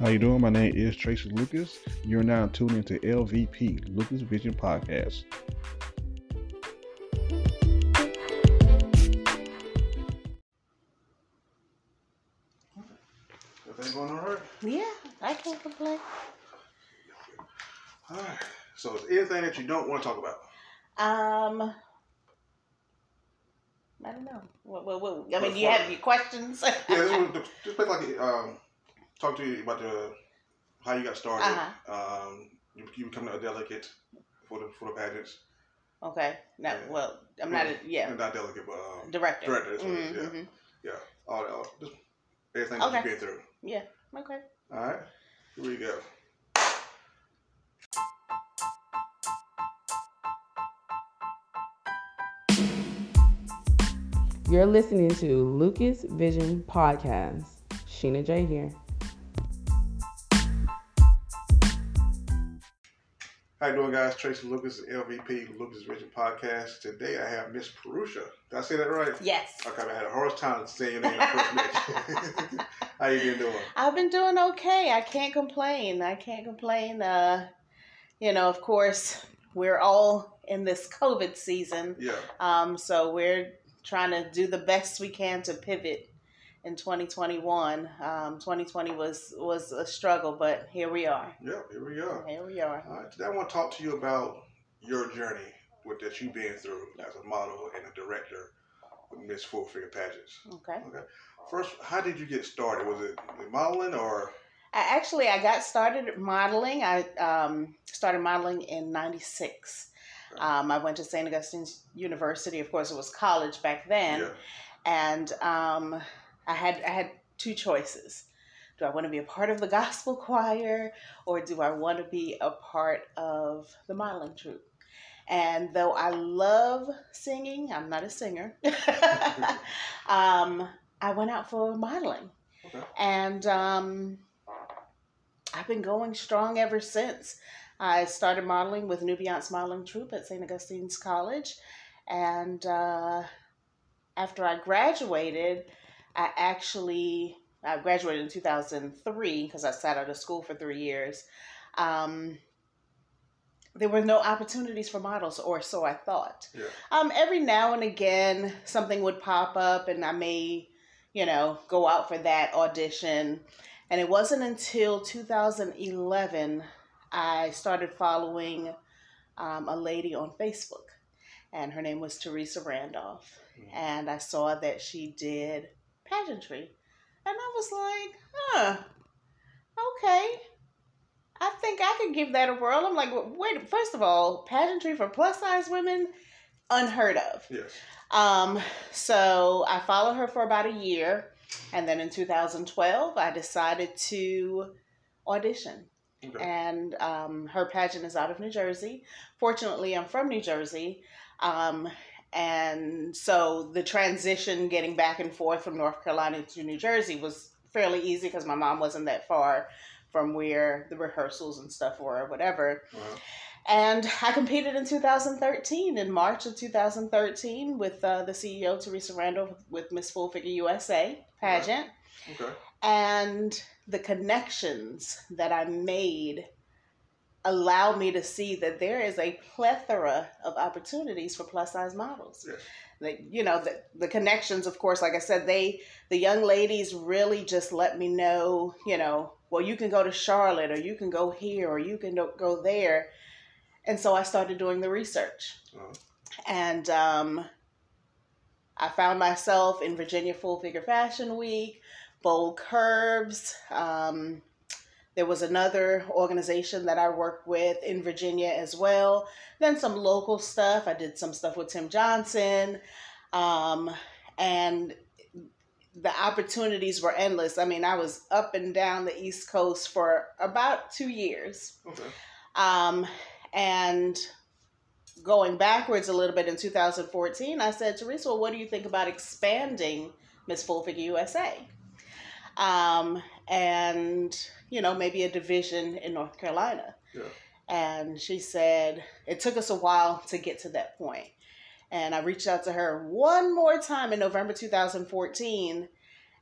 How you doing? My name is Tracy Lucas. You're now tuned into LVP, Lucas Vision Podcast. Everything going all right? Yeah, I can't complain. All right. So, is there anything that you don't want to talk about? Um, I don't know. What, what, what, I mean, do you have any questions? Yeah, this was just make like um, talk to you about the how you got started. Uh-huh. Um, you, you becoming a delegate for the for the pageants. okay. No, Yeah. well, I'm not a, yeah, not delegate, but um, director. director. That's what it is, yeah. Mhm, yeah, all, all just everything Okay. that you've been through. mhm. Okay. All right, here we go. You're listening to Lucas Vision Podcast. Sheena J here. How you doing, guys? Tracy Lucas, LVP Lucas Richard Podcast. Today I have Miss Perusha. Did I say that right? Yes. Okay, I had a hard time saying your name the first. How you been doing? I've been doing okay. I can't complain. I can't complain. Uh, you know, of course, we're all in this COVID season. Yeah. Um, so we're trying to do the best we can to pivot in 2021. Um, 2020 was was a struggle, but here we are. Yeah, here we are. Here we are. All right, today I want to talk to you about your journey with that you've been through as a model and a director with Miss Full Figure Pageants. Okay. First, how did you get started? Was it modeling or? I actually I got started modeling. I um, started modeling in '96. Um, I went to St. Augustine's University. Of course, it was college back then. yeah. and um, I had I had two choices. Do I want to be a part of the gospel choir, or do I want to be a part of the modeling troupe? And though I love singing, I'm not a singer. um, I went out for modeling, Okay. and um, I've been going strong ever since. I started modeling with New Beyonce Modeling Troupe at St. Augustine's College, and uh, after I graduated, I actually I graduated in 2003 because I sat out of school for three years. Um, there were no opportunities for models, or so I thought. Yeah. Um, every now and again, something would pop up, and I may, you know, go out for that audition. And it wasn't until 2011 I started following um, a lady on Facebook, and her name was Teresa Randolph Mhm. and I saw that she did pageantry. And I was like, huh, okay. I think I could give that a whirl. I'm like, wait, first of all, pageantry for plus size women, unheard of. Yes. Um, so I followed her for about a year. And then in 2012, I decided to audition Okay. and um, her pageant is out of New Jersey. Fortunately, I'm from New Jersey, um, and so the transition getting back and forth from North Carolina to New Jersey was fairly easy because my mom wasn't that far from where the rehearsals and stuff were or whatever. Uh-huh. And I competed in 2013, in March of 2013, with uh, the CEO Teresa Randolph with Miss Full Figure USA pageant Okay. and the connections that I made allowed me to see that there is a plethora of opportunities for plus size models. Yes. Like you know the the connections, of course. Like I said, they the young ladies really just let me know. You know, well, you can go to Charlotte, or you can go here, or you can go there, and so I started doing the research Uh-huh. and um, I found myself in Virginia Full Figure Fashion Week, Bold Curves. Um, there was another organization that I worked with in Virginia as well. Then some local stuff. I did some stuff with Tim Johnson. Um, and the opportunities were endless. I mean, I was up and down the East Coast for about two years. Okay. Um, and going backwards a little bit in 2014, I said, Teresa, well, what do you think about expanding Miss Full Figure USA? Um, and, you know, maybe a division in North Carolina. Yeah. And she said, it took us a while to get to that point. And I reached out to her one more time in November 2014.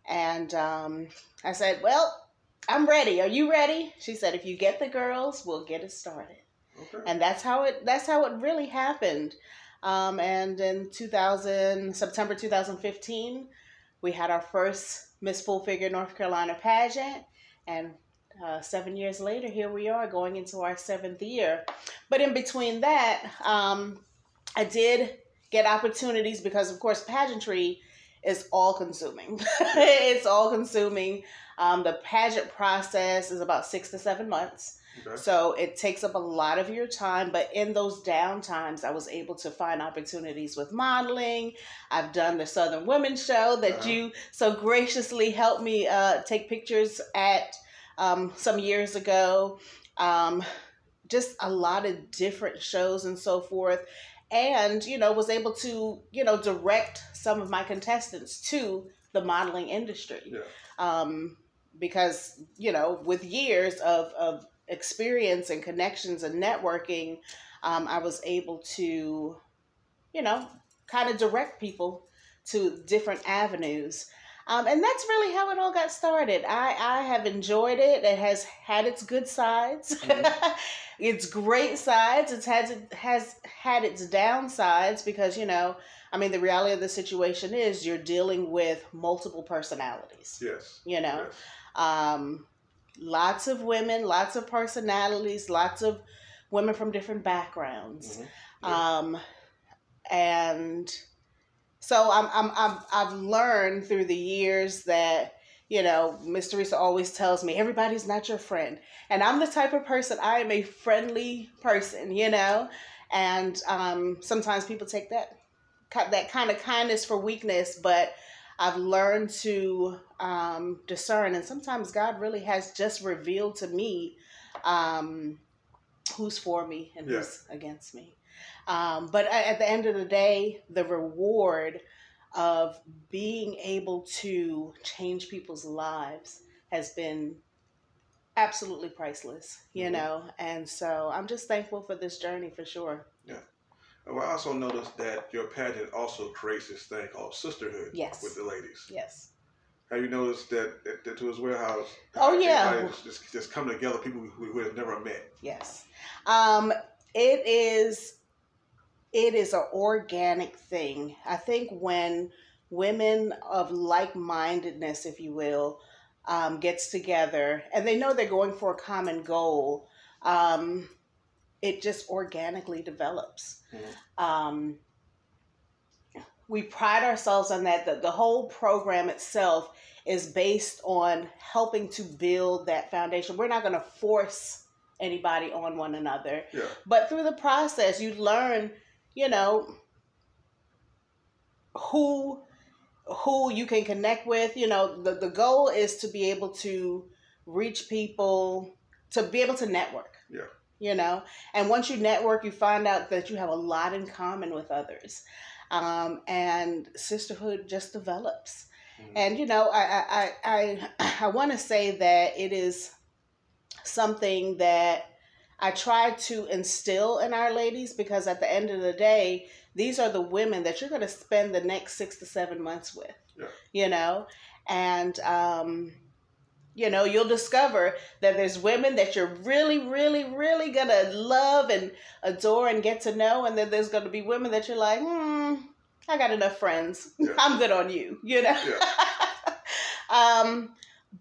And um, I said, well, I'm ready. Are you ready? She said, if you get the girls, we'll get it started. Okay. And that's how it that's how it really happened. Um, and in 2000 September 2015, we had our first Miss Full Figure North Carolina pageant, and uh, seven years later, here we are going into our seventh year. But in between that, um, I did get opportunities because, of course, pageantry is all consuming. it's all consuming. Um, the pageant process is about six to seven months. Okay. So it takes up a lot of your time, but in those down times, I was able to find opportunities with modeling. I've done the Southern Women's Show that Uh-huh. you so graciously helped me uh, take pictures at um, some years ago. Um, just a lot of different shows and so forth. And, you know, was able to, you know, direct some of my contestants to the modeling industry Yeah. um, because you know with years of, of experience and connections and networking um, i was able to you know kind of direct people to different avenues. Um, and that's really how it all got started. I, I have enjoyed it. It has had its good sides. Mhm. its great sides. It has it has had its downsides because you know i mean the reality of the situation is you're dealing with multiple personalities. Yes. you know? Yes. um, lots of women lots of personalities lots of women from different backgrounds Mhm. Yeah. um, and so I'm, I'm, I'm, I've learned through the years that, you know, Miss Teresa always tells me everybody's not your friend. And I'm the type of person, I am a friendly person, you know, and um, sometimes people take that, that kind of kindness for weakness, but I've learned to um, discern. And sometimes God really has just revealed to me um, who's for me and Yeah. who's against me. Um, but at the end of the day, the reward of being able to change people's lives has been absolutely priceless, you Mhm. know? And so I'm just thankful for this journey for sure. Well, I also noticed that your pageant also creates this thing called sisterhood Yes. with the ladies. Yes. Have you noticed that, too as well? Oh, yeah. just, just come together, people who, who have never met. Yes. Um, it is it is an organic thing. I think when women of like-mindedness, if you will, um, gets together and they know they're going for a common goal, um, it just organically develops. Mhm. Um, we pride ourselves on that. The, the whole program itself is based on helping to build that foundation. We're not going to force anybody on one another, Yeah. but through the process, you learn, you know, who who you can connect with. You know, the, the goal is to be able to reach people, to be able to network. Yeah. You know, and once you network, you find out that you have a lot in common with others. Um, and sisterhood just develops. Mhm. And you know, I I I I, I want to say that it is something that I try to instill in our ladies because at the end of the day, these are the women that you're going to spend the next six to seven months with. Yeah. You know, and um, you know you'll discover that there's women that you're really, really, really gonna love and adore and get to know, and then there's gonna be women that you're like, hmm, I got enough friends. Yeah. I'm good on you. You know. Yeah. um,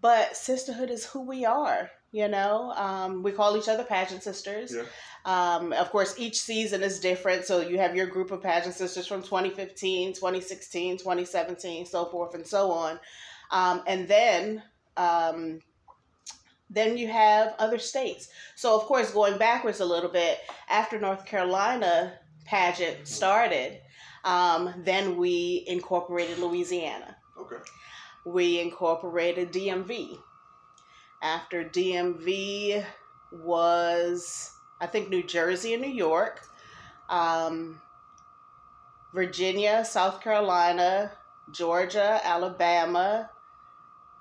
but sisterhood is who we are. You know, um, we call each other pageant sisters. Yeah. Um, of course, each season is different. So you have your group of pageant sisters from 2015, 2016, 2017, so forth and so on. Um, and then, um, then you have other states. So of course, going backwards a little bit, after North Carolina pageant started, um, then we incorporated Louisiana Okay. we incorporated DMV. After DMV was, I think, New Jersey and New York, um, Virginia, South Carolina, Georgia, Alabama,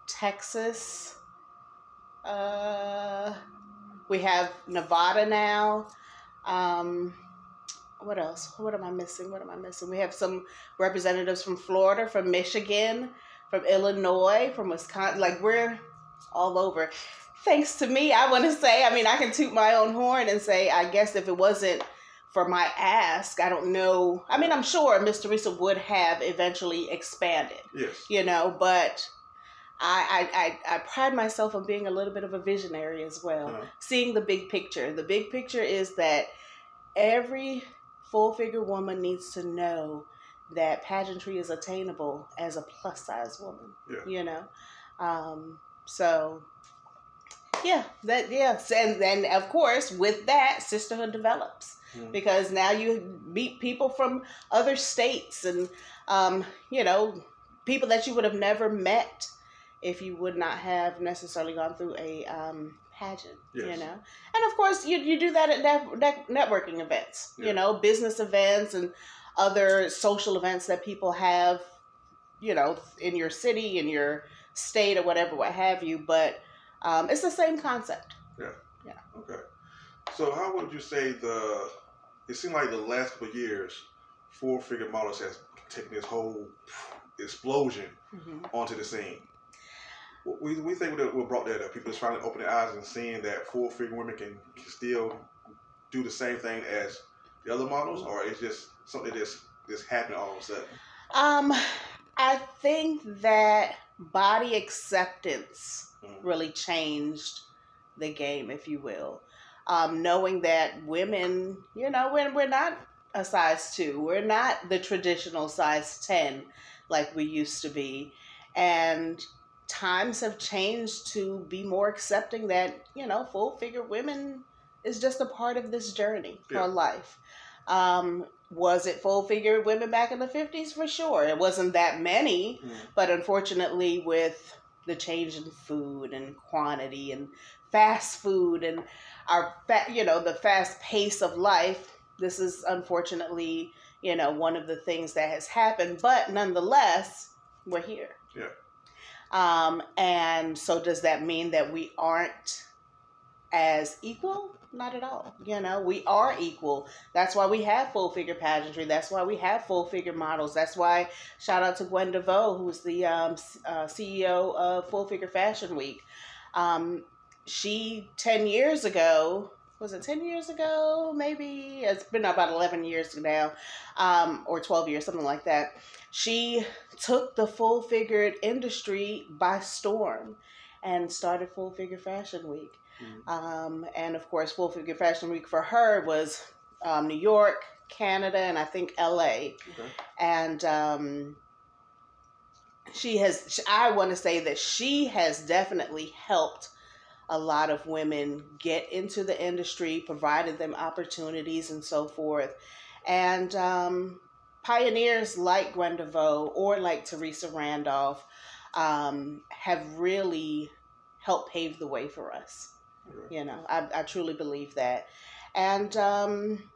Texas. Uh, we have Nevada now. Um, what else? What am I missing? What am I missing? We have some representatives from Florida, from Michigan, from Illinois, from Wisconsin. Like we're all over. Thanks to me, I want to say. I mean, I can toot my own horn and say, I guess if it wasn't for my ask, I don't know. I mean, I'm sure Miss Teresa would have eventually expanded. Yes. You know, but I, I, I, I pride myself on being a little bit of a visionary as well, Uh-huh. seeing the big picture. The big picture is that every full figure woman needs to know that pageantry is attainable as a plus size woman. Yeah. You know, um, so yeah, that yes, and then of course with that sisterhood develops Mhm. because now you meet people from other states and um, you know people that you would have never met if you would not have necessarily gone through a um, pageant you know and of course you, you do that at net, net, networking events Yeah. you know business events and other social events that people have you know in your city in your state or whatever what have you but um, it's the same concept Yeah. Yeah. Okay. So how would you say the? It seemed like the last couple of years, four figure models has taken this whole explosion onto the scene. We, we think what what brought that up. People just finally opening their eyes and seeing that full figure women can, can still do the same thing as the other models, or it's just something that's just happening all of a sudden. Um, I think that body acceptance Mhm. really changed the game, if you will. Um, knowing that women, you know, we're, we're not a size two, we're not the traditional size 10 like we used to be. And times have changed to be more accepting that, you know, full figure women is just a part of this journey Yeah. for life. Um, was it full figure women back in the 50s? For sure. It wasn't that many, but unfortunately, with the change in food and quantity and fast food and our, fa- you know, the fast pace of life, this is unfortunately, you know, one of the things that has happened. But nonetheless, we're here. Yeah. Um, and so does that mean that we aren't as equal? Not at all. You know, we are equal. That's why we have full figure pageantry. That's why we have full figure models. That's why shout out to Gwen DeVoe, who's the um, uh, CEO of Full Figure Fashion Week. Um, she 10 years ago, was it 10 years ago? Maybe it's been about 11 years now, um, or 12 years, something like that. She took the full figured industry by storm and started Full Figure Fashion Week. Mhm. Um, and of course, Full Figure Fashion Week for her was um, New York, Canada, and I think LA. Okay. And um, she has, I want to say that she has definitely helped a lot of women get into the industry, provided them opportunities and so forth. And um, pioneers like Gwen DeVoe or like Teresa Randolph um, have really helped pave the way for us. You know, I, I truly believe that. And um,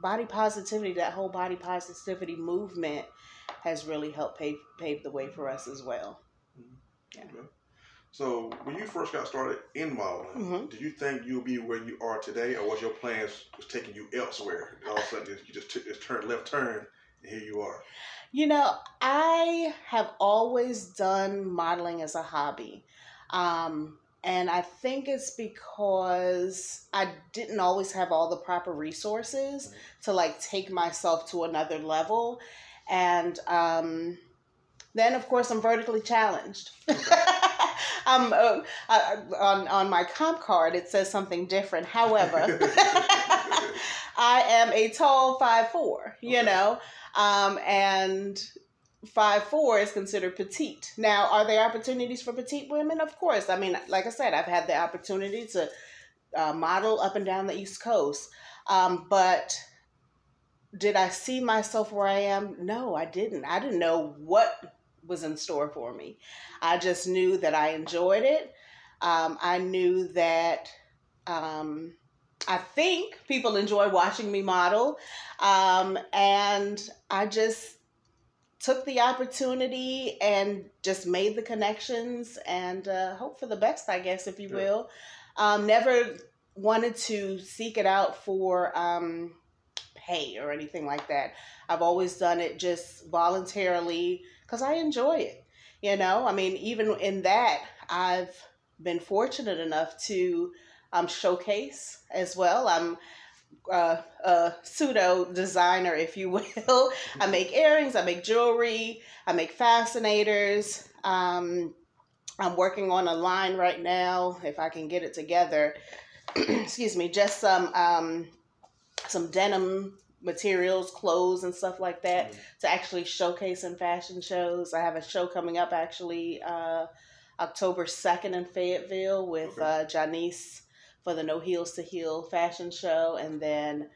body positivity, that whole body positivity movement has really helped pave, pave the way for us as well. Okay. So when you first got started in modeling, Mhm. did you think you'll be where you are today, or was your plans was taking you elsewhere? And all of a sudden, you just took this turn, left turn, and here you are. You know, I have always done modeling as a hobby. Um, and I think it's because I didn't always have all the proper resources to like take myself to another level. And um, then, of course, I'm vertically challenged. um, uh, uh, on, on my comp card, it says something different. However, I am a tall five four, you Okay. know, um, and five four is considered petite. Now, are there opportunities for petite women? Of course. I mean, like I said, I've had the opportunity to uh, model up and down the East Coast, um, but did I see myself where I am? No, I didn't. I didn't know what was in store for me. I just knew that I enjoyed it. Um, I knew that. Um, I think people enjoy watching me model. Um, and I just took the opportunity and just made the connections and uh, hope for the best, I guess, if you Yeah. will. Um, never wanted to seek it out for um, pay or anything like that. I've always done it just voluntarily because I enjoy it. You know, I mean, even in that, I've been fortunate enough to um, showcase as well. I'm uh, a pseudo designer, if you will. I make earrings, I make jewelry, I make fascinators. Um, I'm working on a line right now, if I can get it together. Excuse me, just some um, some denim materials, clothes, and stuff like that mm-hmm. to actually showcase in fashion shows. I have a show coming up actually uh, October 2nd in Fayetteville with okay. uh, Janice for the No Heels to Heal fashion show. And then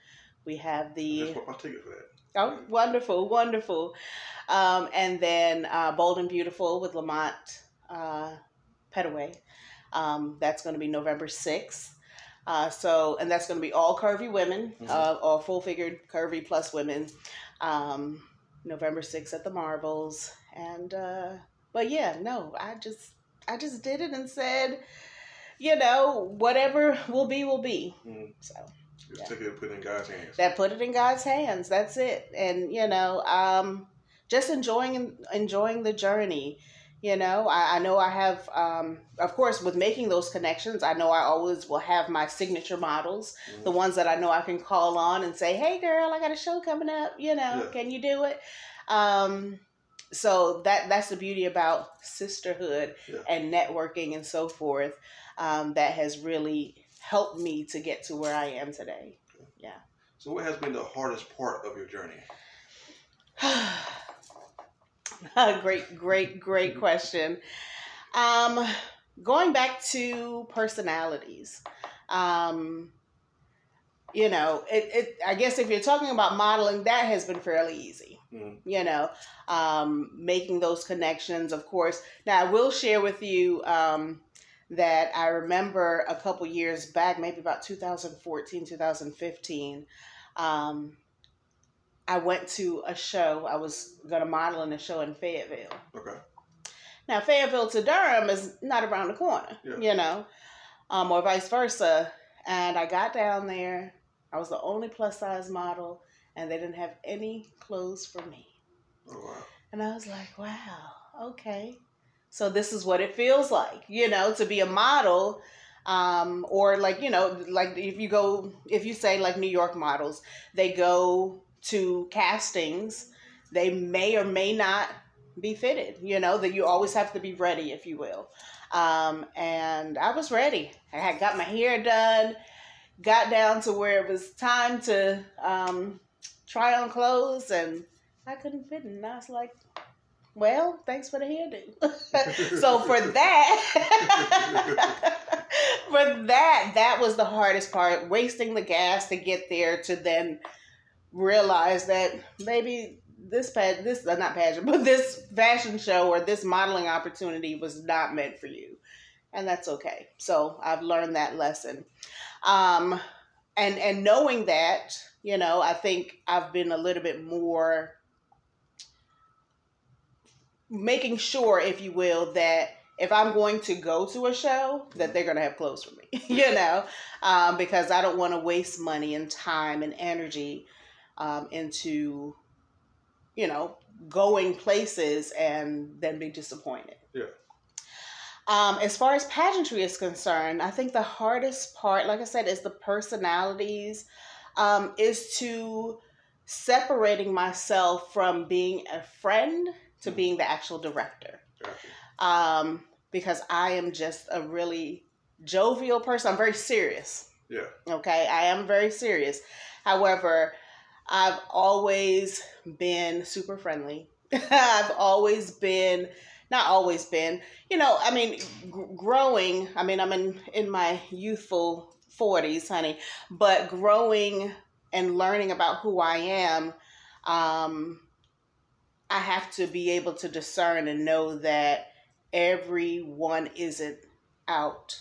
we have the. I'll take it for that. Oh, wonderful, wonderful. Um, and then uh, Bold and Beautiful with Lamont uh, Petaway. Um, that's going to be November 6th. Uh, so, and that's going to be all curvy women, mm-hmm. uh, all full figured curvy plus women. Um, November 6th at the Marbles. And, uh, but yeah, no, I just, I just did it and said, you know, whatever will be, will be. Mm-hmm. So. Just yeah. take it and put it in God's hands. That put it in God's hands. That's it. And, you know, um, just enjoying, enjoying the journey you know, I, I know I have, um, of course, with making those connections, I know I always will have my signature models, mm-hmm. the ones that I know I can call on and say, hey, girl, I got a show coming up. You know, yeah. can you do it? Um, so that that's the beauty about sisterhood yeah. and networking and so forth um, that has really helped me to get to where I am today. Yeah. So, what has been the hardest part of your journey? great, great, great question. Um, going back to personalities, um, you know, it, it. I guess if you're talking about modeling, that has been fairly easy. Mm. You know, um, making those connections, of course. Now, I will share with you um, that I remember a couple years back, maybe about 2014, 2015. Um, I went to a show. I was going to model in a show in Fayetteville. Okay. Now, Fayetteville to Durham is not around the corner, yeah. you know, um, or vice versa. And I got down there. I was the only plus size model, and they didn't have any clothes for me. Oh, wow. And I was like, wow, okay. So this is what it feels like, you know, to be a model. Um, or like, you know, like if you go, if you say like New York models, they go to castings, they may or may not be fitted. You know, that you always have to be ready, if you will. Um, and I was ready. I had got my hair done, got down to where it was time to um, try on clothes, and I couldn't fit. And I was like, well, thanks for the hairdo. so for that, for that, that was the hardest part. Wasting the gas to get there to then realize that maybe this pad this uh, not pageant but this fashion show or this modeling opportunity was not meant for you. And that's okay. So i've learned that lesson. Um and and knowing that you know i think i've been a little bit more making sure if you will that if i'm going to go to a show that they're going to have clothes for me you know? Um, because i don't want to waste money and time and energy um, into, you know, going places and then be disappointed. Yeah. Um, as far as pageantry is concerned, I think the hardest part, like I said, is the personalities, um, is to separating myself from being a friend to being the actual director. Um, because I am just a really jovial person. I'm very serious. Yeah. Okay. I am very serious. However, I've always been super friendly. I've always been not always been, you know, I mean, g- growing, I mean, I'm in in my youthful 40s, honey, but growing and learning about who I am, um, I have to be able to discern and know that everyone isn't out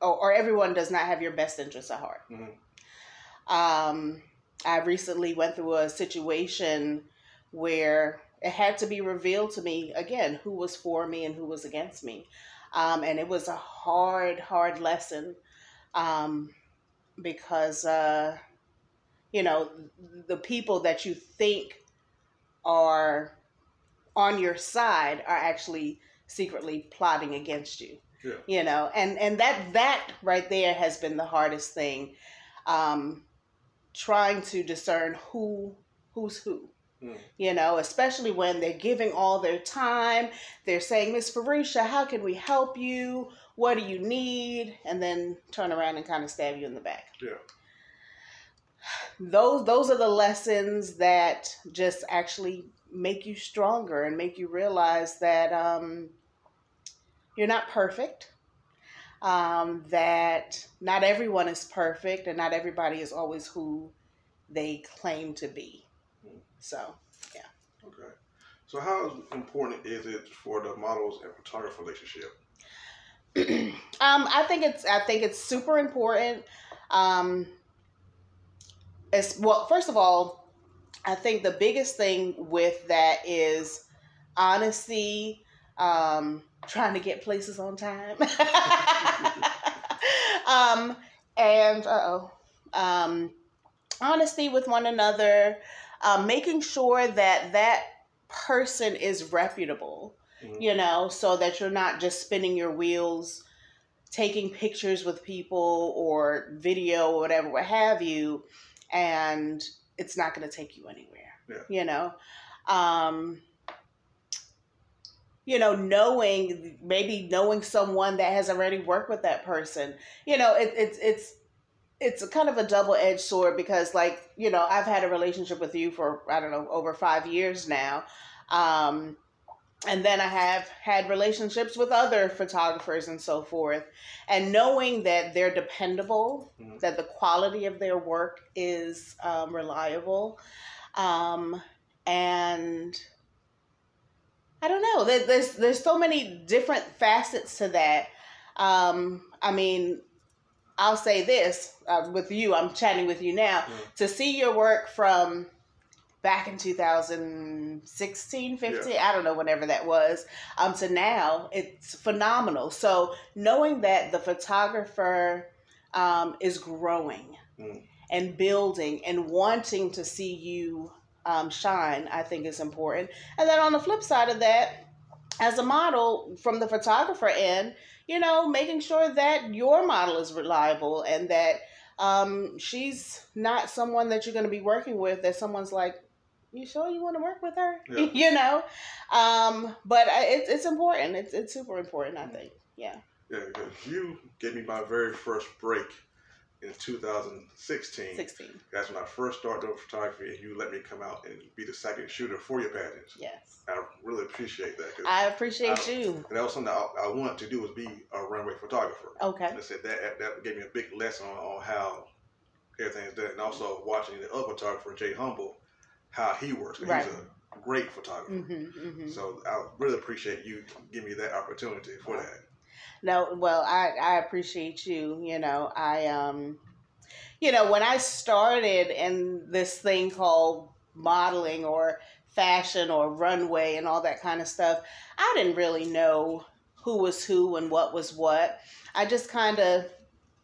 or, or everyone does not have your best interests at heart. Mm-hmm. Um, I recently went through a situation where it had to be revealed to me again who was for me and who was against me. Um, and it was a hard, hard lesson um, because, uh, you know, the people that you think are on your side are actually secretly plotting against you. Yeah. You know, and and that that right there has been the hardest thing, um, trying to discern who who's who. Mm. You know, especially when they're giving all their time, they're saying, Miss Farisha, how can we help you? What do you need? And then turn around and kind of stab you in the back. Yeah. Those those are the lessons that just actually make you stronger and make you realize that um, you're not perfect. Um, that not everyone is perfect, and not everybody is always who they claim to be. So, yeah. Okay. So how important is it for the models and photographer relationship? um, I think it's I think it's super important. Um, it's well, first of all, I think the biggest thing with that is honesty. Um, trying to get places on time. um, and uh oh, um, honesty with one another. Um, making sure that that person is reputable Mhm. you know, so that you're not just spinning your wheels, taking pictures with people or video or whatever, what have you, and it's not going to take you anywhere. Yeah. You know, um, you know, knowing maybe knowing someone that has already worked with that person, you know, it, it's it's it's kind of a double edged sword because, like, you know, I've had a relationship with you for I don't know over five years now. Um, and then I have had relationships with other photographers and so forth. And knowing that they're dependable, Mhm. that the quality of their work is um, reliable, um, and I don't know. There's there's so many different facets to that. Um, I mean, I'll say this uh, with you. I'm chatting with you now Mm. to see your work from back in 2016 15 i don't know whenever that was um to now it's phenomenal so knowing that the photographer um is growing Mm. and building and wanting to see you um, shine i think is important. And then on the flip side of that as a model from the photographer end you know making sure that your model is reliable and that um, she's not someone that you're going to be working with that someone's like you sure you want to work with her? Yeah. you know? Um, but I- it's, it's important. It's, it's super important i think. Yeah. Yeah, because you gave me my very first break in 2016. 16 That's when I first started doing photography, and you let me come out and be the second shooter for your pageants. yes I really appreciate that. i appreciate I- you and that was something I, I wanted to do was be a runway photographer. okay I said that that gave me a big lesson on, on how everything is done, and also watching the other photographer Jay Humble, how he works. Right. He's a great photographer. mm-hmm, mm-hmm. So I really appreciate you giving me that opportunity for that. No, well, I I appreciate you. You know, I um, you know, when I started in this thing called modeling or fashion or runway and all that kind of stuff, I didn't really know who was who and what was what. I just kind of,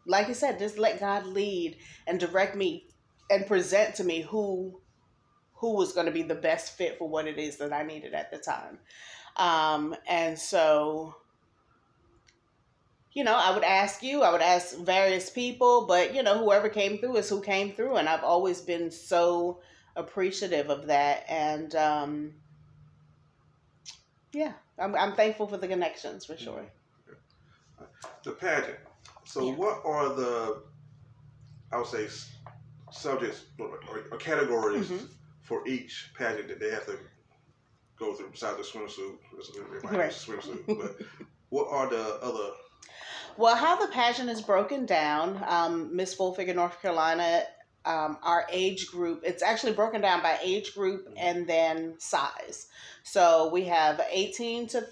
like you said, just let God lead and direct me and present to me who who was going to be the best fit for what it is that I needed at the time. Um, and so you know, I would ask you, I would ask various people, but you know, whoever came through is who came through, and I've always been so appreciative of that, and um, yeah, I'm, I'm thankful for the connections for sure. The pageant. So, Yeah. what are the, I would say, subjects or, or categories Mhm. for each pageant that they have to go through besides the swimsuit? Everybody Right. swimsuit, but what are the other? Well, how the pageant is broken down, um, Miss Full Figure North Carolina, um, our age group, it's actually broken down by age group and then size. So we have 18 to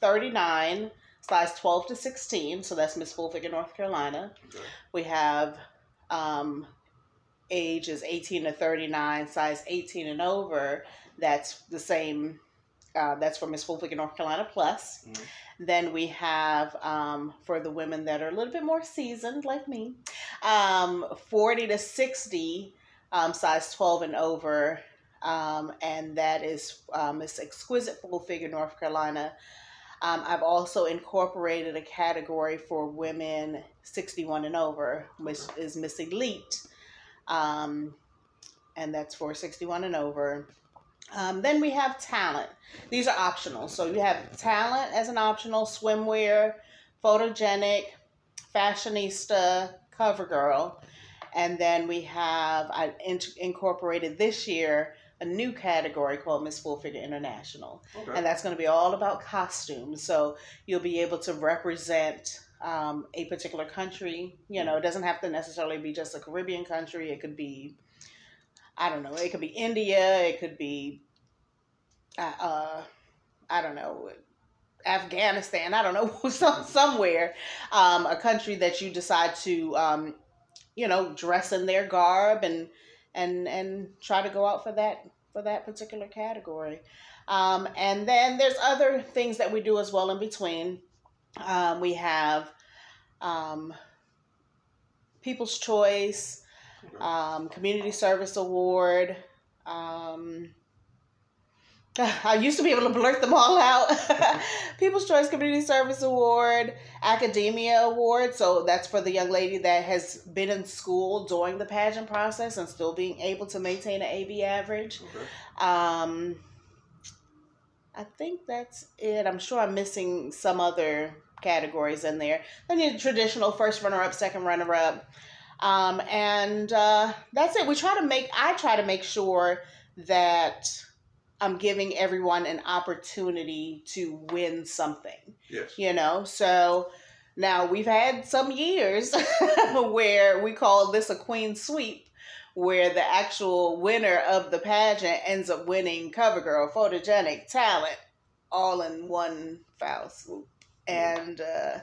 39, size 12 to 16. So that's Miss Full Figure North Carolina. Okay. We have um, ages 18 to 39, size 18 and over. That's the same. Uh, that's for Miss Full Figure North Carolina Plus. Mhm. Then we have um, for the women that are a little bit more seasoned, like me, um, 40 to 60, um, size 12 and over. Um, and that is um, Miss Exquisite Full Figure North Carolina. Um, I've also incorporated a category for women 61 and over, which is Miss Elite. Um, and that's for 61 and over. Um, then we have talent. These are optional. So you have talent as an optional, swimwear, photogenic, fashionista, cover girl. And then we have, I in- incorporated this year a new category called Miss Full Figure International. Okay. And that's going to be all about costumes. So you'll be able to represent um, a particular country. You know, it doesn't have to necessarily be just a Caribbean country, it could be I don't know. It could be India. It could be, uh, uh, I don't know, Afghanistan. I don't know, some, somewhere, um, a country that you decide to, um, you know, dress in their garb and and and try to go out for that for that particular category. Um, and then there's other things that we do as well in between. Um, we have um, People's Choice um, Community Service Award. Um, I used to be able to blurt them all out. People's Choice Community Service Award, Academia Award. So that's for the young lady that has been in school during the pageant process and still being able to maintain an AB average. Okay. Um, I think that's it. I'm sure I'm missing some other categories in there. Then your traditional first runner up, second runner up. Um, and uh, that's it. We try to make, I try to make sure that I'm giving everyone an opportunity to win something, Yes. you know? So now we've had some years where we call this a queen sweep, where the actual winner of the pageant ends up winning cover girl, photogenic, talent, all in one foul swoop. And, uh,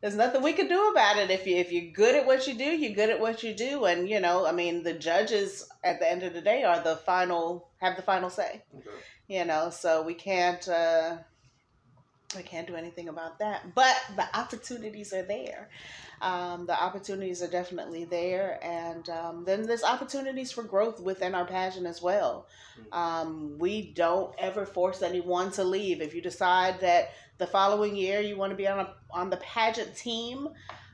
there's nothing we can do about it. If you if you're good at what you do, you're good at what you do, and you know, I mean, the judges at the end of the day are the final have the final say. Okay. You know, so we can't uh, we can't do anything about that. But the opportunities are there. Um, the opportunities are definitely there, and um, then there's opportunities for growth within our pageant as well. Um, we don't ever force anyone to leave. If you decide that the following year you want to be on a, on the pageant team,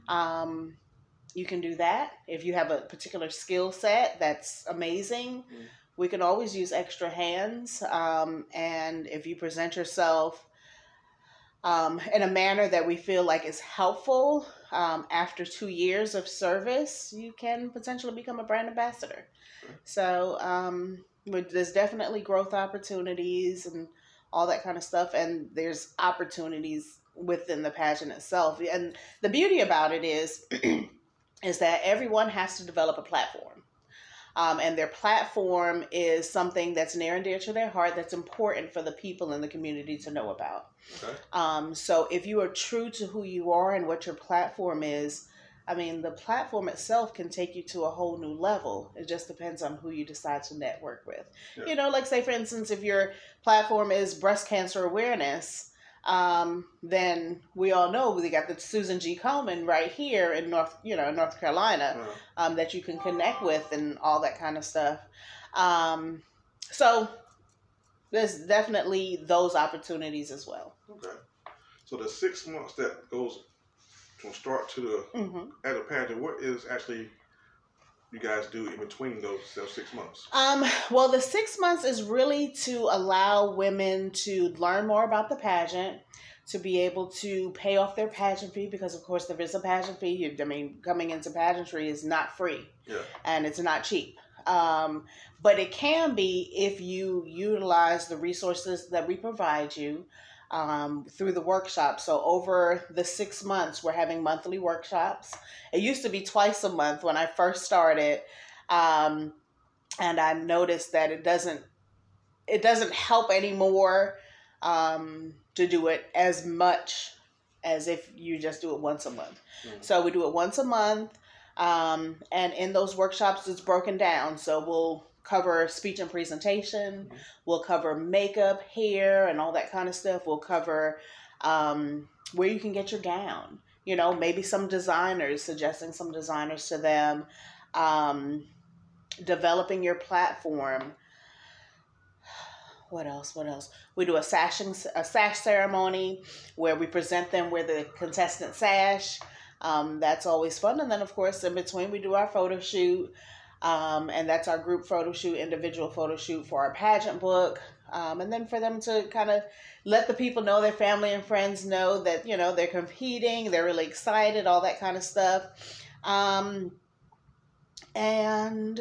um, you can do that. If you have a particular skill set that's amazing, Mm. we can always use extra hands. Um, and if you present yourself um, in a manner that we feel like is helpful um, after two years of service, you can potentially become a brand ambassador. So um, there's definitely growth opportunities and all that kind of stuff, and there's opportunities within the pageant itself. And the beauty about it is, is that everyone has to develop a platform. Um, and their platform is something that's near and dear to their heart that's important for the people in the community to know about. Okay. Um, so if you are true to who you are and what your platform is, I mean, the platform itself can take you to a whole new level. It just depends on who you decide to network with. Yeah. You know, like say for instance, if your platform is breast cancer awareness, um, then we all know we got the Susan G. Komen right here in North, you know, North Carolina Uh, um, that you can connect with and all that kind of stuff. Um, so there's definitely those opportunities as well. okay. So the six months that goes from start to the hmm at a pageant, what is actually you guys do in between those those six months? Um, well, the six months is really to allow women to learn more about the pageant, to be able to pay off their pageant fee because, of course, there is a pageant fee. I mean, coming into pageantry is not free. Yeah. and it's not cheap. Um, but it can be if you utilize the resources that we provide you um, through the workshop. So over the six months, we're having monthly workshops. It used to be twice a month when I first started, um, and I noticed that it doesn't it doesn't help anymore um, to do it as much as if you just do it once a month. Mhm. So we do it once a month. Um, and in those workshops, it's broken down. So we'll cover speech and presentation, we'll cover makeup, hair, and all that kind of stuff. We'll cover um, where you can get your gown. You know, maybe some designers, suggesting some designers to them, um, developing your platform. what else? What else? We do a sashing, a sash ceremony where we present them with a contestant sash. Um, that's always fun. And then, of course, in between, we do our photo shoot. Um, and that's our group photo shoot, individual photo shoot for our pageant book. Um, and then for them to kind of let the people know, their family and friends know that, you know, they're competing, they're really excited, all that kind of stuff. Um, and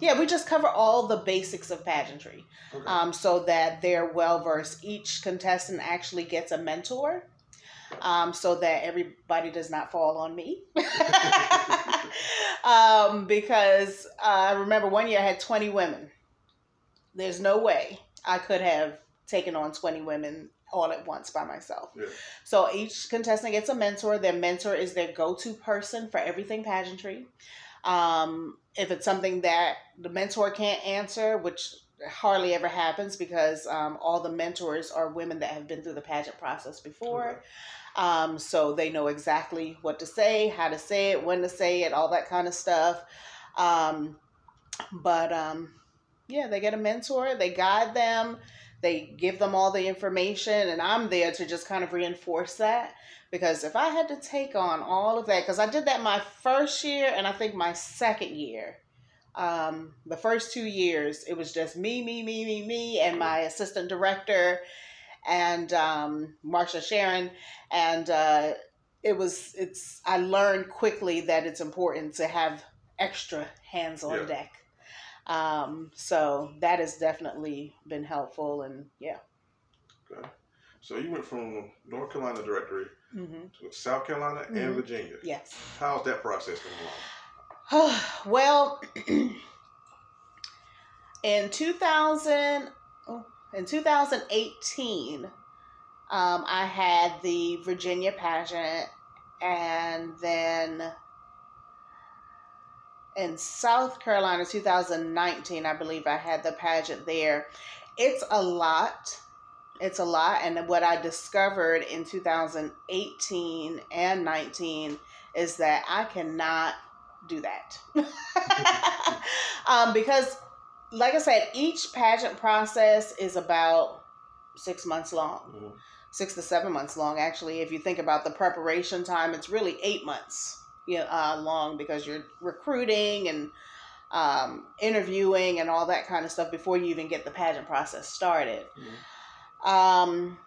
yeah, we just cover all the basics of pageantry Okay. um, so that they're well versed. Each contestant actually gets a mentor um, so that everybody does not fall on me. um, because uh, I remember one year I had 20 women. There's no way I could have taken on 20 women all at once by myself. Yeah. So each contestant gets a mentor. Their mentor is their go to person for everything pageantry. Um, if it's something that the mentor can't answer, which hardly ever happens because um, all the mentors are women that have been through the pageant process before. Um, so they know exactly what to say, how to say it, when to say it, all that kind of stuff. Um, but um, yeah, they get a mentor, they guide them, they give them all the information, and I'm there to just kind of reinforce that. Because if I had to take on all of that, because I did that my first year and I think my second year, um, the first two years, it was just me, me, me, me, me, and my assistant director and um, Marsha Sharon, and uh, it was it's. I learned quickly that it's important to have extra hands on Yeah. deck. Um, so that has definitely been helpful, and yeah. Okay. So you went from North Carolina directory hmm to South Carolina Mhm. and Virginia. Yes. How's that process going along? well, in 2000, oh, in 2018, um, I had the Virginia pageant, and then in South Carolina, 2019, I believe I had the pageant there. It's a lot. It's a lot, and what I discovered in 2018 and 19 is that I cannot do that. um, because, like I said, each pageant process is about six months long, Mhm. six to seven months long. Actually, if you think about the preparation time, it's really eight months you know, uh, long because you're recruiting and um, interviewing and all that kind of stuff before you even get the pageant process started. Um,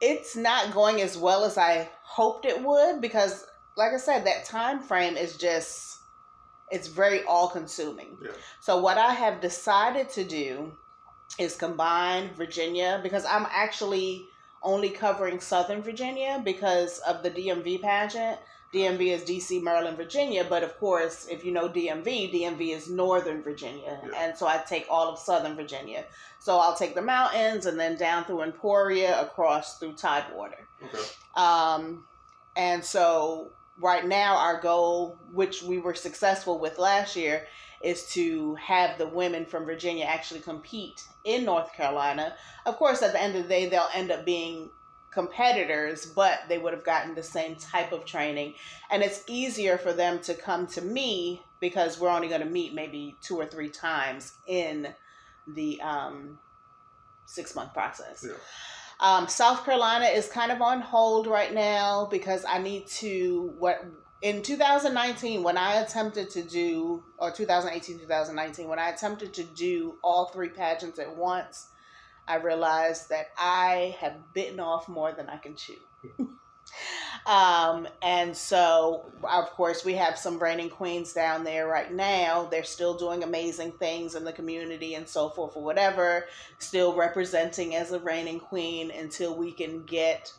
it's not going as well as I hoped it would because, like I said, that time frame is just it's very all consuming. Yeah. So what I have decided to do is combine Virginia because I'm actually only covering Southern Virginia because of the DMV pageant. DMV is DC, Maryland, Virginia, but of course, if you know DMV, DMV is Northern Virginia, Yeah. and so I take all of Southern Virginia. So I'll take the mountains and then down through Emporia, across through Tidewater. Okay. Um, and so right now, our goal, which we were successful with last year, is to have the women from Virginia actually compete in North Carolina. Of course, at the end of the day, they'll end up being competitors, but they would have gotten the same type of training. And it's easier for them to come to me because we're only going to meet maybe two or three times in the um, six month process. Yeah. Um, South Carolina is kind of on hold right now because I need to what in 2019 when I attempted to do or 2018 2019 when I attempted to do all three pageants at once, I realized that I have bitten off more than I can chew. um, and so, of course, we have some reigning queens down there right now. They're still doing amazing things in the community and so forth, or whatever. Still representing as a reigning queen until we can get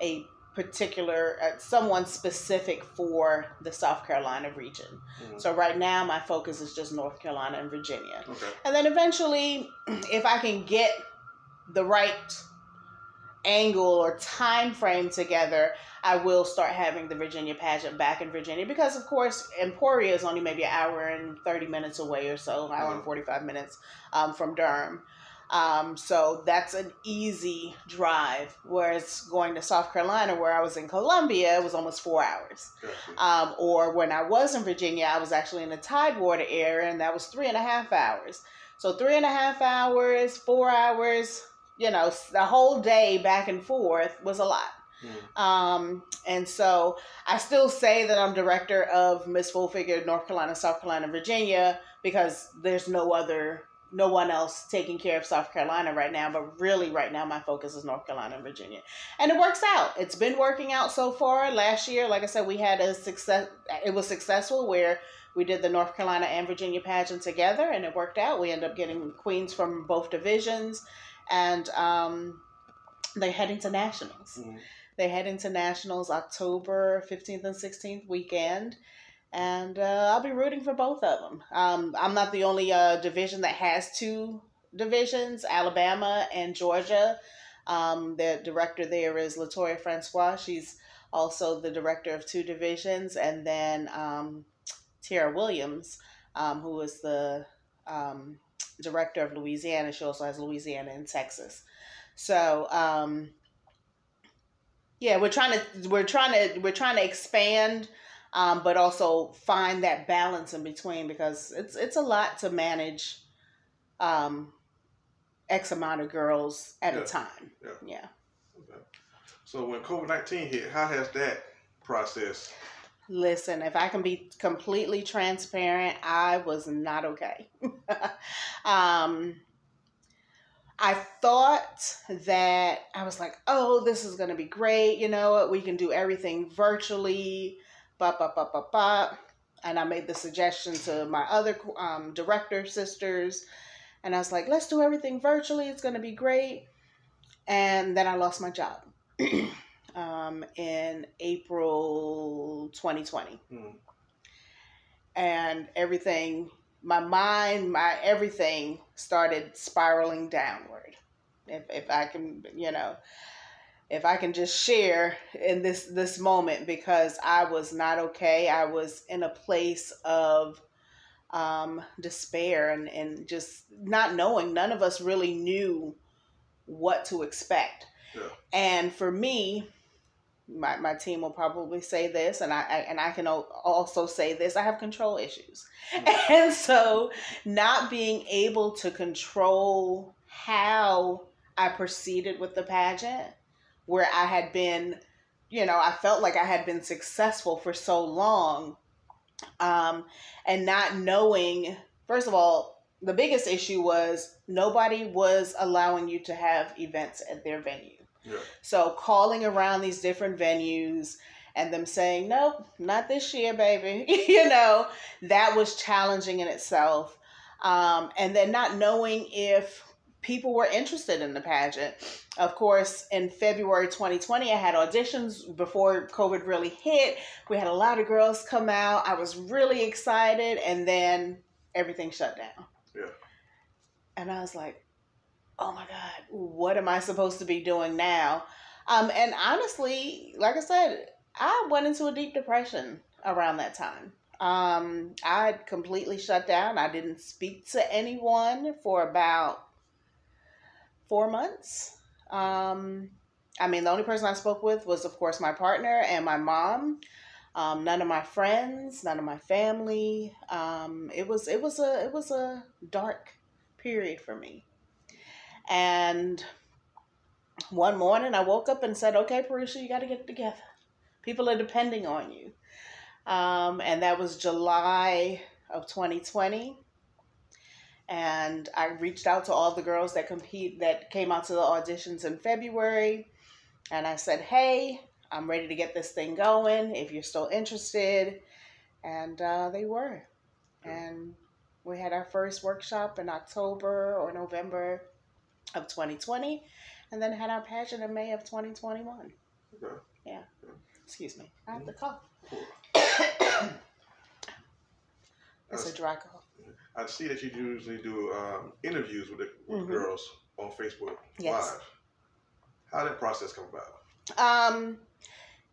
a particular uh, someone specific for the South Carolina region. Mhm. So right now, my focus is just North Carolina and Virginia. Okay. And then eventually, if I can get the right angle or time frame together, I will start having the Virginia pageant back in Virginia because, of course, Emporia is only maybe an hour and 30 minutes away or so, an hour and Mhm. 45 minutes um, from Durham. Um, so that's an easy drive. Whereas going to South Carolina, where I was in Columbia, it was almost four hours. Gotcha. Um, or when I was in Virginia, I was actually in the Tidewater area, and that was three and a half hours. So three and a half hours, four hours, you know, the whole day back and forth was a lot. Mm. Um, and so I still say that I'm director of Miss Full Figure North Carolina, South Carolina, Virginia because there's no other no one else taking care of South Carolina right now, but really right now my focus is North Carolina and Virginia. And it works out. It's been working out so far. Last year, like I said, we had a success it was successful where we did the North Carolina and Virginia pageant together and it worked out. We ended up getting queens from both divisions and um, they're heading to nationals. Mhm. They head into nationals October 15th and 16th weekend. And uh, I'll be rooting for both of them. Um, I'm not the only uh, division that has two divisions Alabama and Georgia. Um, the director there is Latoya Francois. She's also the director of two divisions. And then um, Tara Williams, um, who is the um, director of Louisiana. She also has Louisiana and Texas. So, um, yeah, we're trying to we're trying to we're trying to expand, um, but also find that balance in between because it's it's a lot to manage, um, x amount of girls at Yeah, a time. yeah. yeah. Okay. So when COVID nineteen hit, how has that process? Listen, if I can be completely transparent, I was not okay. um, I thought that I was like, oh, this is going to be great. You know what? We can do everything virtually. Ba, ba, ba, ba, ba. And I made the suggestion to my other um, director sisters. And I was like, let's do everything virtually. It's going to be great. And then I lost my job. um, in April 2020. Mm. And everything, my mind, my everything started spiraling downward. If, if I can, you know, if I can just share in this this moment because I was not okay. I was in a place of um, despair and, and just not knowing. None of us really knew what to expect. Yeah. And for me, my, my team will probably say this, and I, I and I can also say this: I have control issues, and so not being able to control how I proceeded with the pageant, where I had been, you know, I felt like I had been successful for so long, um, and not knowing. First of all, the biggest issue was nobody was allowing you to have events at their venue. Yeah. So calling around these different venues and them saying, nope, not this year, baby. you know, that was challenging in itself. Um, and then not knowing if people were interested in the pageant. Of course, in February 2020, I had auditions before COVID really hit. We had a lot of girls come out. I was really excited. And then everything shut down. Yeah. And I was like, oh my God, what am I supposed to be doing now? Um, and honestly, like I said, I went into a deep depression around that time. Um, I completely shut down. I didn't speak to anyone for about four months. Um, I mean, the only person I spoke with was, of course, my partner and my mom. Um, none of my friends, none of my family. Um, it was it was a it was a dark period for me. And one morning I woke up and said, okay, Parusha, you got to get it together. People are depending on you. Um, and that was July of 2020. And I reached out to all the girls that compete, that came out to the auditions in February. And I said, hey, I'm ready to get this thing going if you're still interested. And uh, they were. And we had our first workshop in October or November of 2020, and then had our pageant in May of 2021. Okay. Yeah. Excuse me, I have the cough. Cool. It's a dry cough. I see that you usually do um, interviews with the, with Mhm. the girls on Facebook Yes. Live. How did that process come about? Um,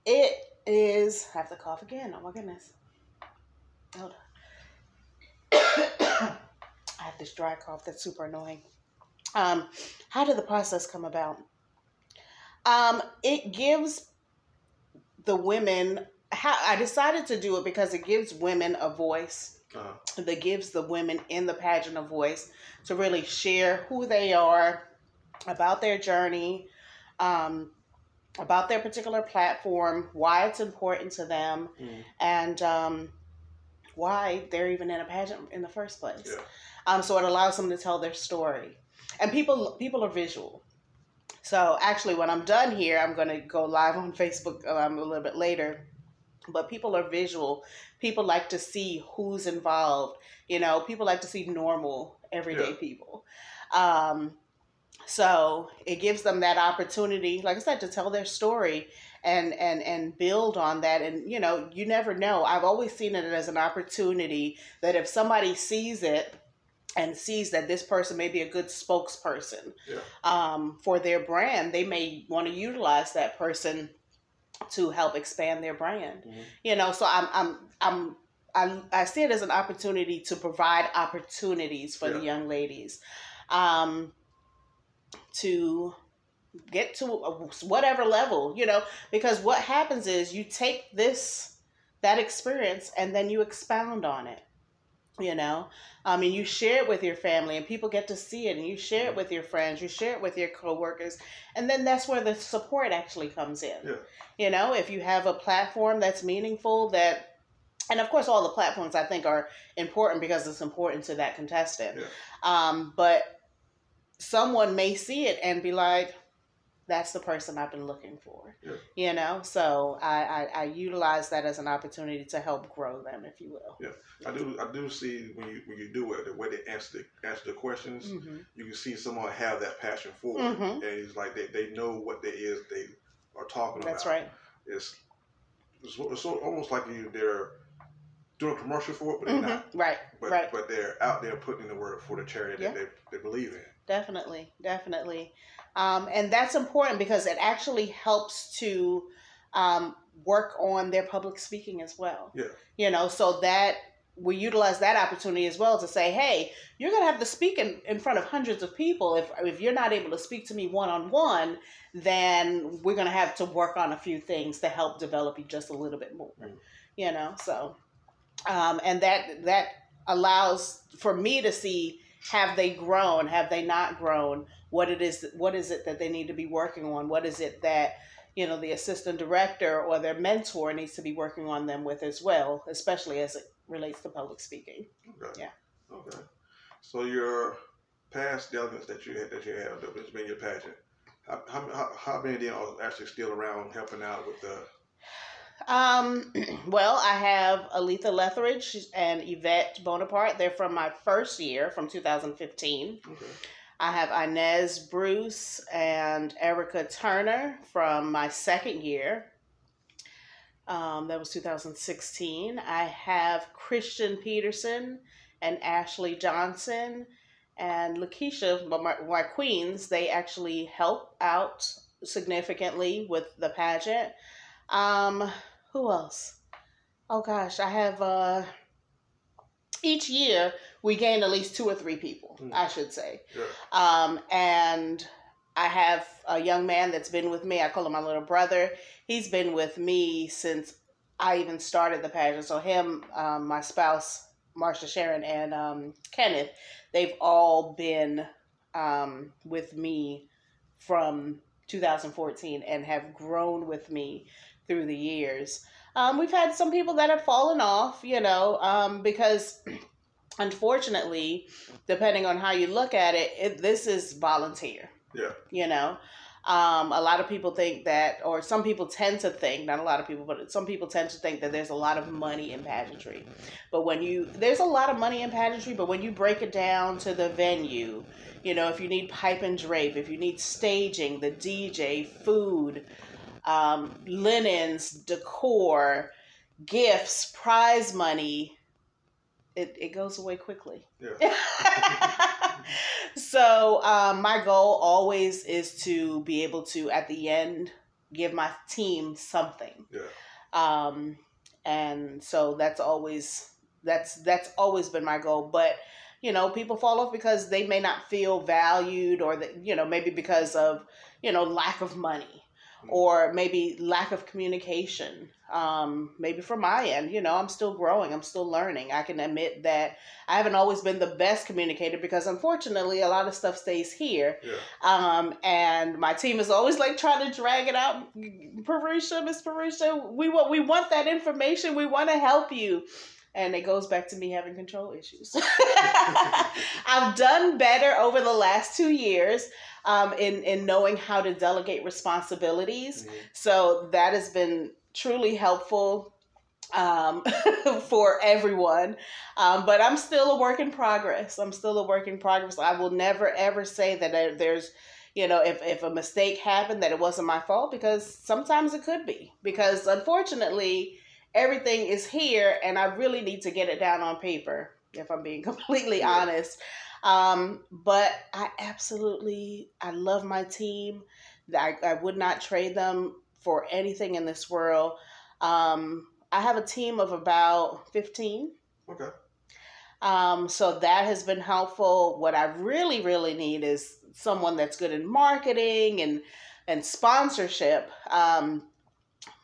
it is. I have to cough again. Oh my goodness. Hold on. I have this dry cough that's super annoying. Um, how did the process come about? Um, it gives the women. How I decided to do it because it gives women a voice Uh-huh. that gives the women in the pageant a voice to really share who they are, about their journey, um, about their particular platform, why it's important to them, Mm. and um, why they're even in a pageant in the first place. Yeah. Um, so it allows them to tell their story, and people people are visual. So actually, when I'm done here, I'm going to go live on Facebook um, a little bit later. But people are visual. People like to see who's involved. You know, people like to see normal, everyday Yeah. people. Um, so it gives them that opportunity, like I said, to tell their story and and and build on that. And you know, you never know. I've always seen it as an opportunity that if somebody sees it and sees that this person may be a good spokesperson Yeah. um, for their brand, they may want to utilize that person to help expand their brand. Mhm. You know, so I'm I'm I'm I, I see it as an opportunity to provide opportunities for the young ladies um, to get to whatever level, you know, because what happens is you take this, that experience, and then you expound on it, you know. I mean, you share it with your family, and people get to see it, and you share it with your friends, you share it with your coworkers, and then that's where the support actually comes in. Yeah. You know, if you have a platform that's meaningful, that and of course all the platforms i think are important because it's important to that contestant Yeah. um, but someone may see it and be like that's the person i've been looking for Yeah. you know so I, I i utilize that as an opportunity to help grow them if you will Yeah, I do. I do see when you when you do it, the way they answer the answer the questions, hmm you can see someone have that passion for it, Mhm. and it's like they, they know what it is they are talking that's about. That's right It's it's, it's so, almost like you they're doing a commercial for it, but they're hmm not. right But right but they're out there putting in the work for the charity Yeah. that they, they believe in. definitely definitely um, and that's important because it actually helps to um, work on their public speaking as well Yeah. you know so that we utilize that opportunity as well to say hey you're going to have to speak in, in front of hundreds of people if, if you're not able to speak to me one-on-one then we're going to have to work on a few things to help develop you just a little bit more Mm. you know so um, and that that allows for me to see have they grown have they not grown what it is what is it that they need to be working on what is it that you know the assistant director or their mentor needs to be working on them with as well especially as it relates to public speaking Okay. Yeah. Okay. So your past elements that you had that you have that has been your pageant. How, how, how, how many of them are actually still around helping out with the um, well i have aletha lethridge and yvette bonaparte they're from my first year from 2015 okay. I have Inez Bruce and Erica Turner from my second year. Um, that was 2016. I have Christian Peterson and Ashley Johnson and Lakeisha, my, my queens. They actually help out significantly with the pageant. Um, who else? Oh gosh, I have uh, each year we gain at least two or three people, Mm. I should say. Yeah. Um, and I have a young man that's been with me. I call him my little brother. He's been with me since I even started the pageant. So him, um, my spouse, Marsha Sharon, and um, Kenneth, they've all been um, with me from 2014 and have grown with me through the years. Um, we've had some people that have fallen off, you know, um, because unfortunately, depending on how you look at it, it this is volunteer. Yeah. You know, um, a lot of people think that, or some people tend to think, not a lot of people, but some people tend to think that there's a lot of money in pageantry. But when you, there's a lot of money in pageantry, but when you break it down to the venue, you know, if you need pipe and drape, if you need staging, the DJ, food, um, linens, decor, gifts, prize money, it, it goes away quickly. Yeah. so um, my goal always is to be able to at the end give my team something Yeah. um, and so that's always that's that's always been my goal but you know people fall off because they may not feel valued or that you know maybe because of you know lack of money or maybe lack of communication. Um, maybe from my end, you know, I'm still growing, I'm still learning. I can admit that I haven't always been the best communicator because unfortunately a lot of stuff stays here. Yeah. Um, and my team is always like trying to drag it out. Parusha, Miss Parusha, we want we want that information. We want to help you. And it goes back to me having control issues. I've done better over the last two years um, in in knowing how to delegate responsibilities. Mhm. So that has been truly helpful um, for everyone. Um, but I'm still a work in progress. I'm still a work in progress. I will never ever say that there- there's, you know, if, if a mistake happened, that it wasn't my fault because sometimes it could be. Because unfortunately, everything is here and I really need to get it down on paper, if I'm being completely Yeah. honest. Um, but I absolutely, I love my team. I, I would not trade them for anything in this world. Um, I have a team of about 15. Okay. Um, so that has been helpful. What I really, really need is someone that's good in marketing and and sponsorship. Um,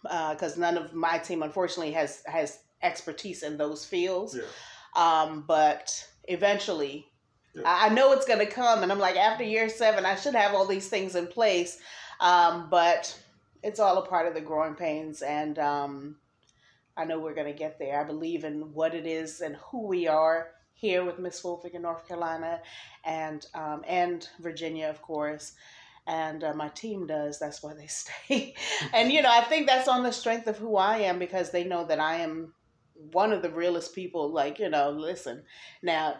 because none of my team, unfortunately, has has expertise in those fields. Yeah. Um, but eventually, Yeah. I, I know it's going to come, and I'm like, after year seven, I should have all these things in place. Um, but it's all a part of the growing pains, and um, I know we're going to get there. I believe in what it is and who we are here with Miss Full Figure North Carolina, and um, and Virginia, of course. And uh, my team does. That's why they stay. and you know, I think that's on the strength of who I am because they know that I am one of the realest people. Like you know, listen now.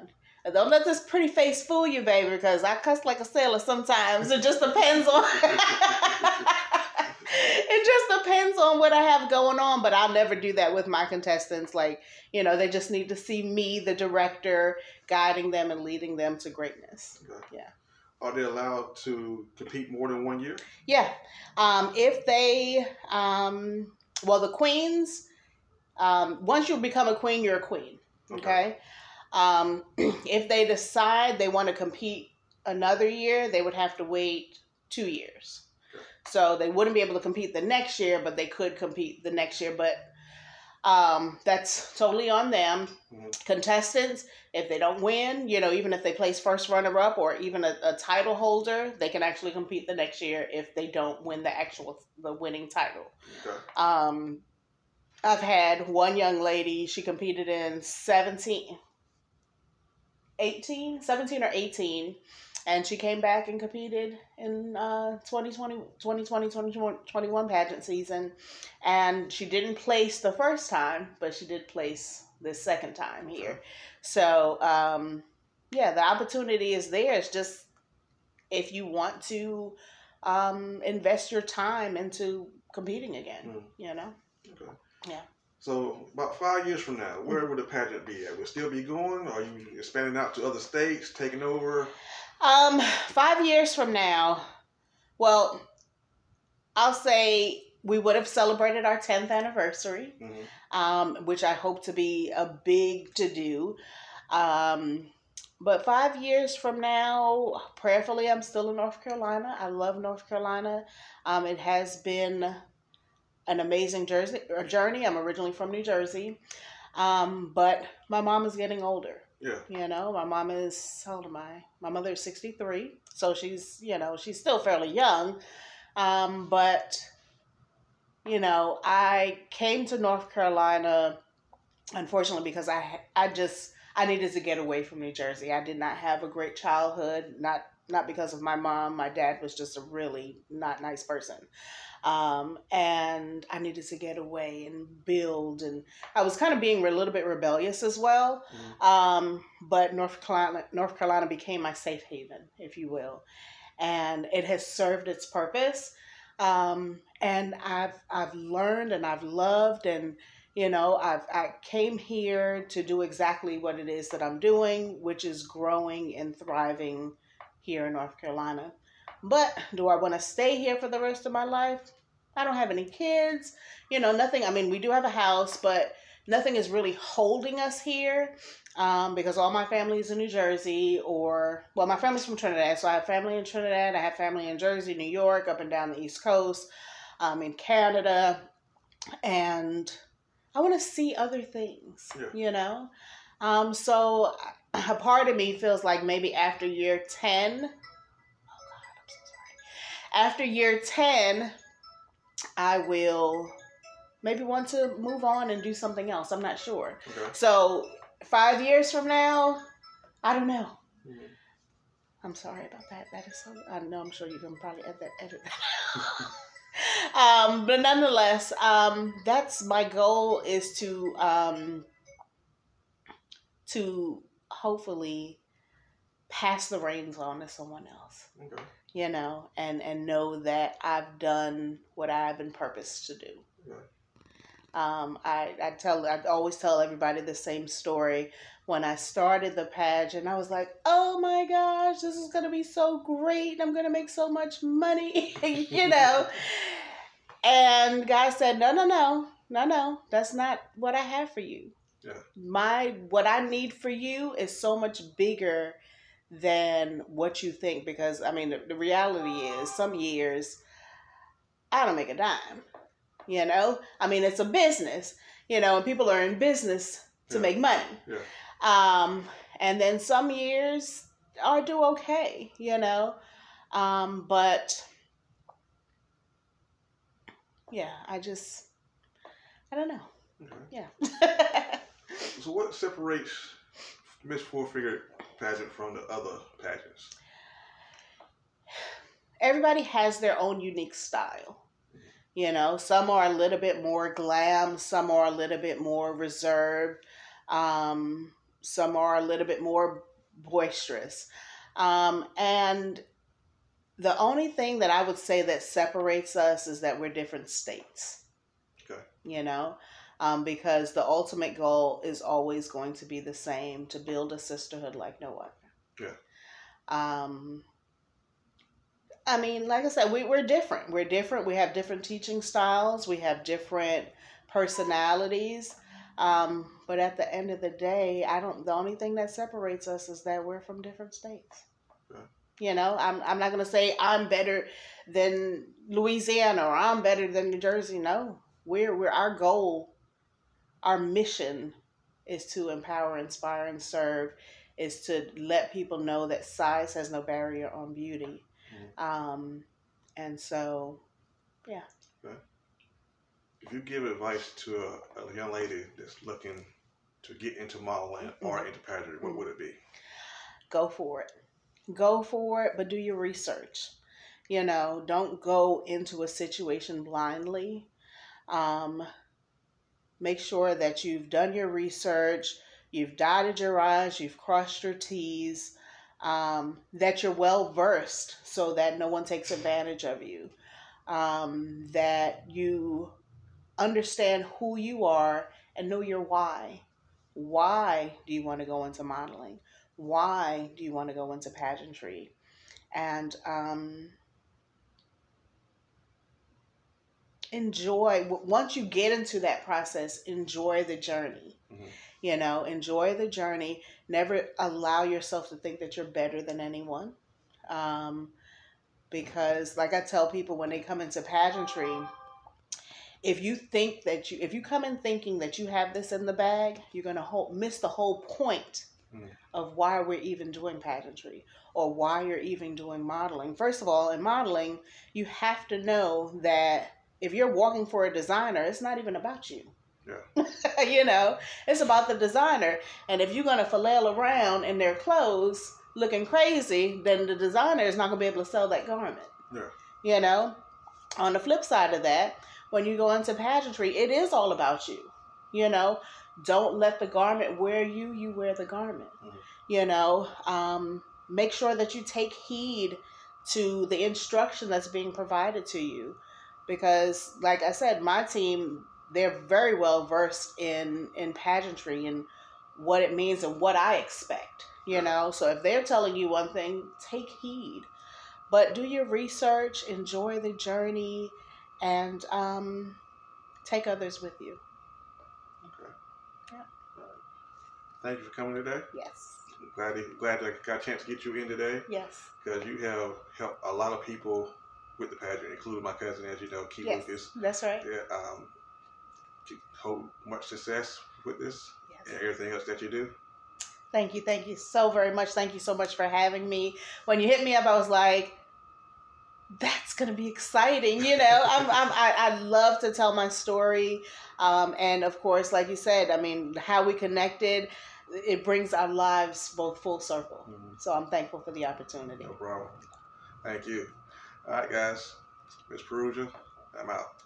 Don't let this pretty face fool you, baby, because I cuss like a sailor sometimes. It just depends on. it just depends on what I have going on, but I'll never do that with my contestants. Like, you know, they just need to see me, the director, guiding them and leading them to greatness. Okay. Yeah. Are they allowed to compete more than one year? Yeah. Um, if they, um, well, the queens, um, once you become a queen, you're a queen. Okay. Um, if they decide they want to compete another year, they would have to wait two years. Okay. So they wouldn't be able to compete the next year, but they could compete the next year. But um, that's totally on them. Mhm. Contestants, if they don't win, you know, even if they place first runner up or even a, a title holder, they can actually compete the next year if they don't win the actual the winning title. Okay. Um, I've had one young lady, she competed in 17, 18, 17 or 18, and she came back and competed in uh, 2020, 2020, 2021 pageant season. And she didn't place the first time, but she did place the second time here. So, um, yeah, the opportunity is there. It's just if you want to um, invest your time into competing again, Mm. you know? Okay. Yeah. So about five years from now, where would the pageant be at? Will it still be going? Are you expanding out to other states, taking over? Um, five years from now, well, I'll say we would have celebrated our 10th anniversary, hmm um, which I hope to be a big to do. Um, but five years from now, prayerfully, I'm still in North Carolina. I love North Carolina. Um, it has been an amazing Jersey, journey. I'm originally from New Jersey, um, but my mom is getting older. Yeah. You know, my mom is how old am I? My mother is sixty three, so she's you know she's still fairly young, um, but you know I came to North Carolina, unfortunately because I I just I needed to get away from New Jersey. I did not have a great childhood, not not because of my mom. My dad was just a really not nice person. Um, and I needed to get away and build, and I was kind of being a little bit rebellious as well. Mhm. Um, but North Carolina, North Carolina became my safe haven, if you will, and it has served its purpose. Um, and I've I've learned and I've loved and you know I've I came here to do exactly what it is that I'm doing, which is growing and thriving here in North Carolina. But do I want to stay here for the rest of my life? I don't have any kids, you know, nothing. I mean, we do have a house, but nothing is really holding us here um, because all my family is in New Jersey or, well, my family's from Trinidad. So I have family in Trinidad. I have family in Jersey, New York, up and down the East Coast, um, in Canada. And I want to see other things, yeah. you know? Um, so a part of me feels like maybe after year 10, after year ten, I will maybe want to move on and do something else. I'm not sure. Okay. So five years from now, I don't know. Mhm. I'm sorry about that. That is so. I know. I'm sure you can probably edit that. Edit that. um, but nonetheless, um, that's my goal is to um, to hopefully pass the reins on to someone else. Okay. You know, and and know that I've done what I've been purposed to do. Right. Um, I, I tell I always tell everybody the same story. When I started the pageant, I was like, "Oh my gosh, this is gonna be so great! I'm gonna make so much money," you know. and God said, "No, no, no, no, no. That's not what I have for you. Yeah. My what I need for you is so much bigger than what you think. Because I mean, the, the reality is, some years I don't make a dime. You know, I mean, it's a business. You know, and people are in business to Yeah. make money. Yeah. Um, and then some years I do okay. You know, um, but yeah, I just I don't know. Okay. Yeah. So what separates Miss Full Figure pageant from the other pageants? everybody has their own unique style. You know, some are a little bit more glam, some are a little bit more reserved, um, some are a little bit more boisterous. Um, and the only thing that I would say that separates us is that we're different states. Okay. You know, um, because the ultimate goal is always going to be the same to build a sisterhood like no other. Yeah. Um, I mean, like I said, we, we're different. We're different. We have different teaching styles. We have different personalities. Um, but at the end of the day, I don't. The only thing that separates us is that we're from different states. Yeah. You know, I'm. I'm not gonna say I'm better than Louisiana or I'm better than New Jersey. No, we're we're our goal, our mission, is to empower, inspire, and serve. Is to let people know that size has no barrier on beauty. Um, and so, yeah. If you give advice to a, a young lady that's looking to get into modeling or Mm-hmm. into pageantry, what would it be? go for it. Go for it, but do your research. You know, don't go into a situation blindly. Um, make sure that you've done your research, you've dotted your I's, you've crossed your T's, um, that you're well versed so that no one takes advantage of you, um, that you understand who you are and know your why. Why do you want to go into modeling? why do you want to go into pageantry and um, enjoy once you get into that process enjoy the journey Mhm. you know enjoy the journey never allow yourself to think that you're better than anyone um, because like i tell people when they come into pageantry if you think that you if you come in thinking that you have this in the bag you're going to whole, miss the whole point Mm. of why we're even doing pageantry or why you're even doing modeling first of all in modeling you have to know that if you're walking for a designer it's not even about you. Yeah. you know it's about the designer. And if you're going to flail around in their clothes looking crazy then the designer is not going to be able to sell that garment. Yeah. you know? On the flip side of that when you go into pageantry it is all about you. You know? Don't let the garment wear you you wear the garment. Mhm. you know? Um, make sure that you take heed to the instruction that's being provided to you because like i said my team they're very well versed in in pageantry and what it means and what i expect you know so if they're telling you one thing take heed but do your research enjoy the journey and um, take others with you Okay. Yeah. Right. Thank you for coming today. yes Glad to, glad I got a chance to get you in today yes because you have helped a lot of people with the pageant, including my cousin, as you know, Key Yes. Lucas. That's right. Yeah, um, hope much success with this Yes. and everything else that you do. Thank you, thank you so very much. Thank you so much for having me. When you hit me up, I was like, "That's gonna be exciting," you know. I'm, I'm, I, I love to tell my story, um, and of course, like you said, I mean, how we connected, it brings our lives both full circle. Mhm. So I'm thankful for the opportunity. No problem. Thank you. All right, guys. Miss Parusha, I'm out.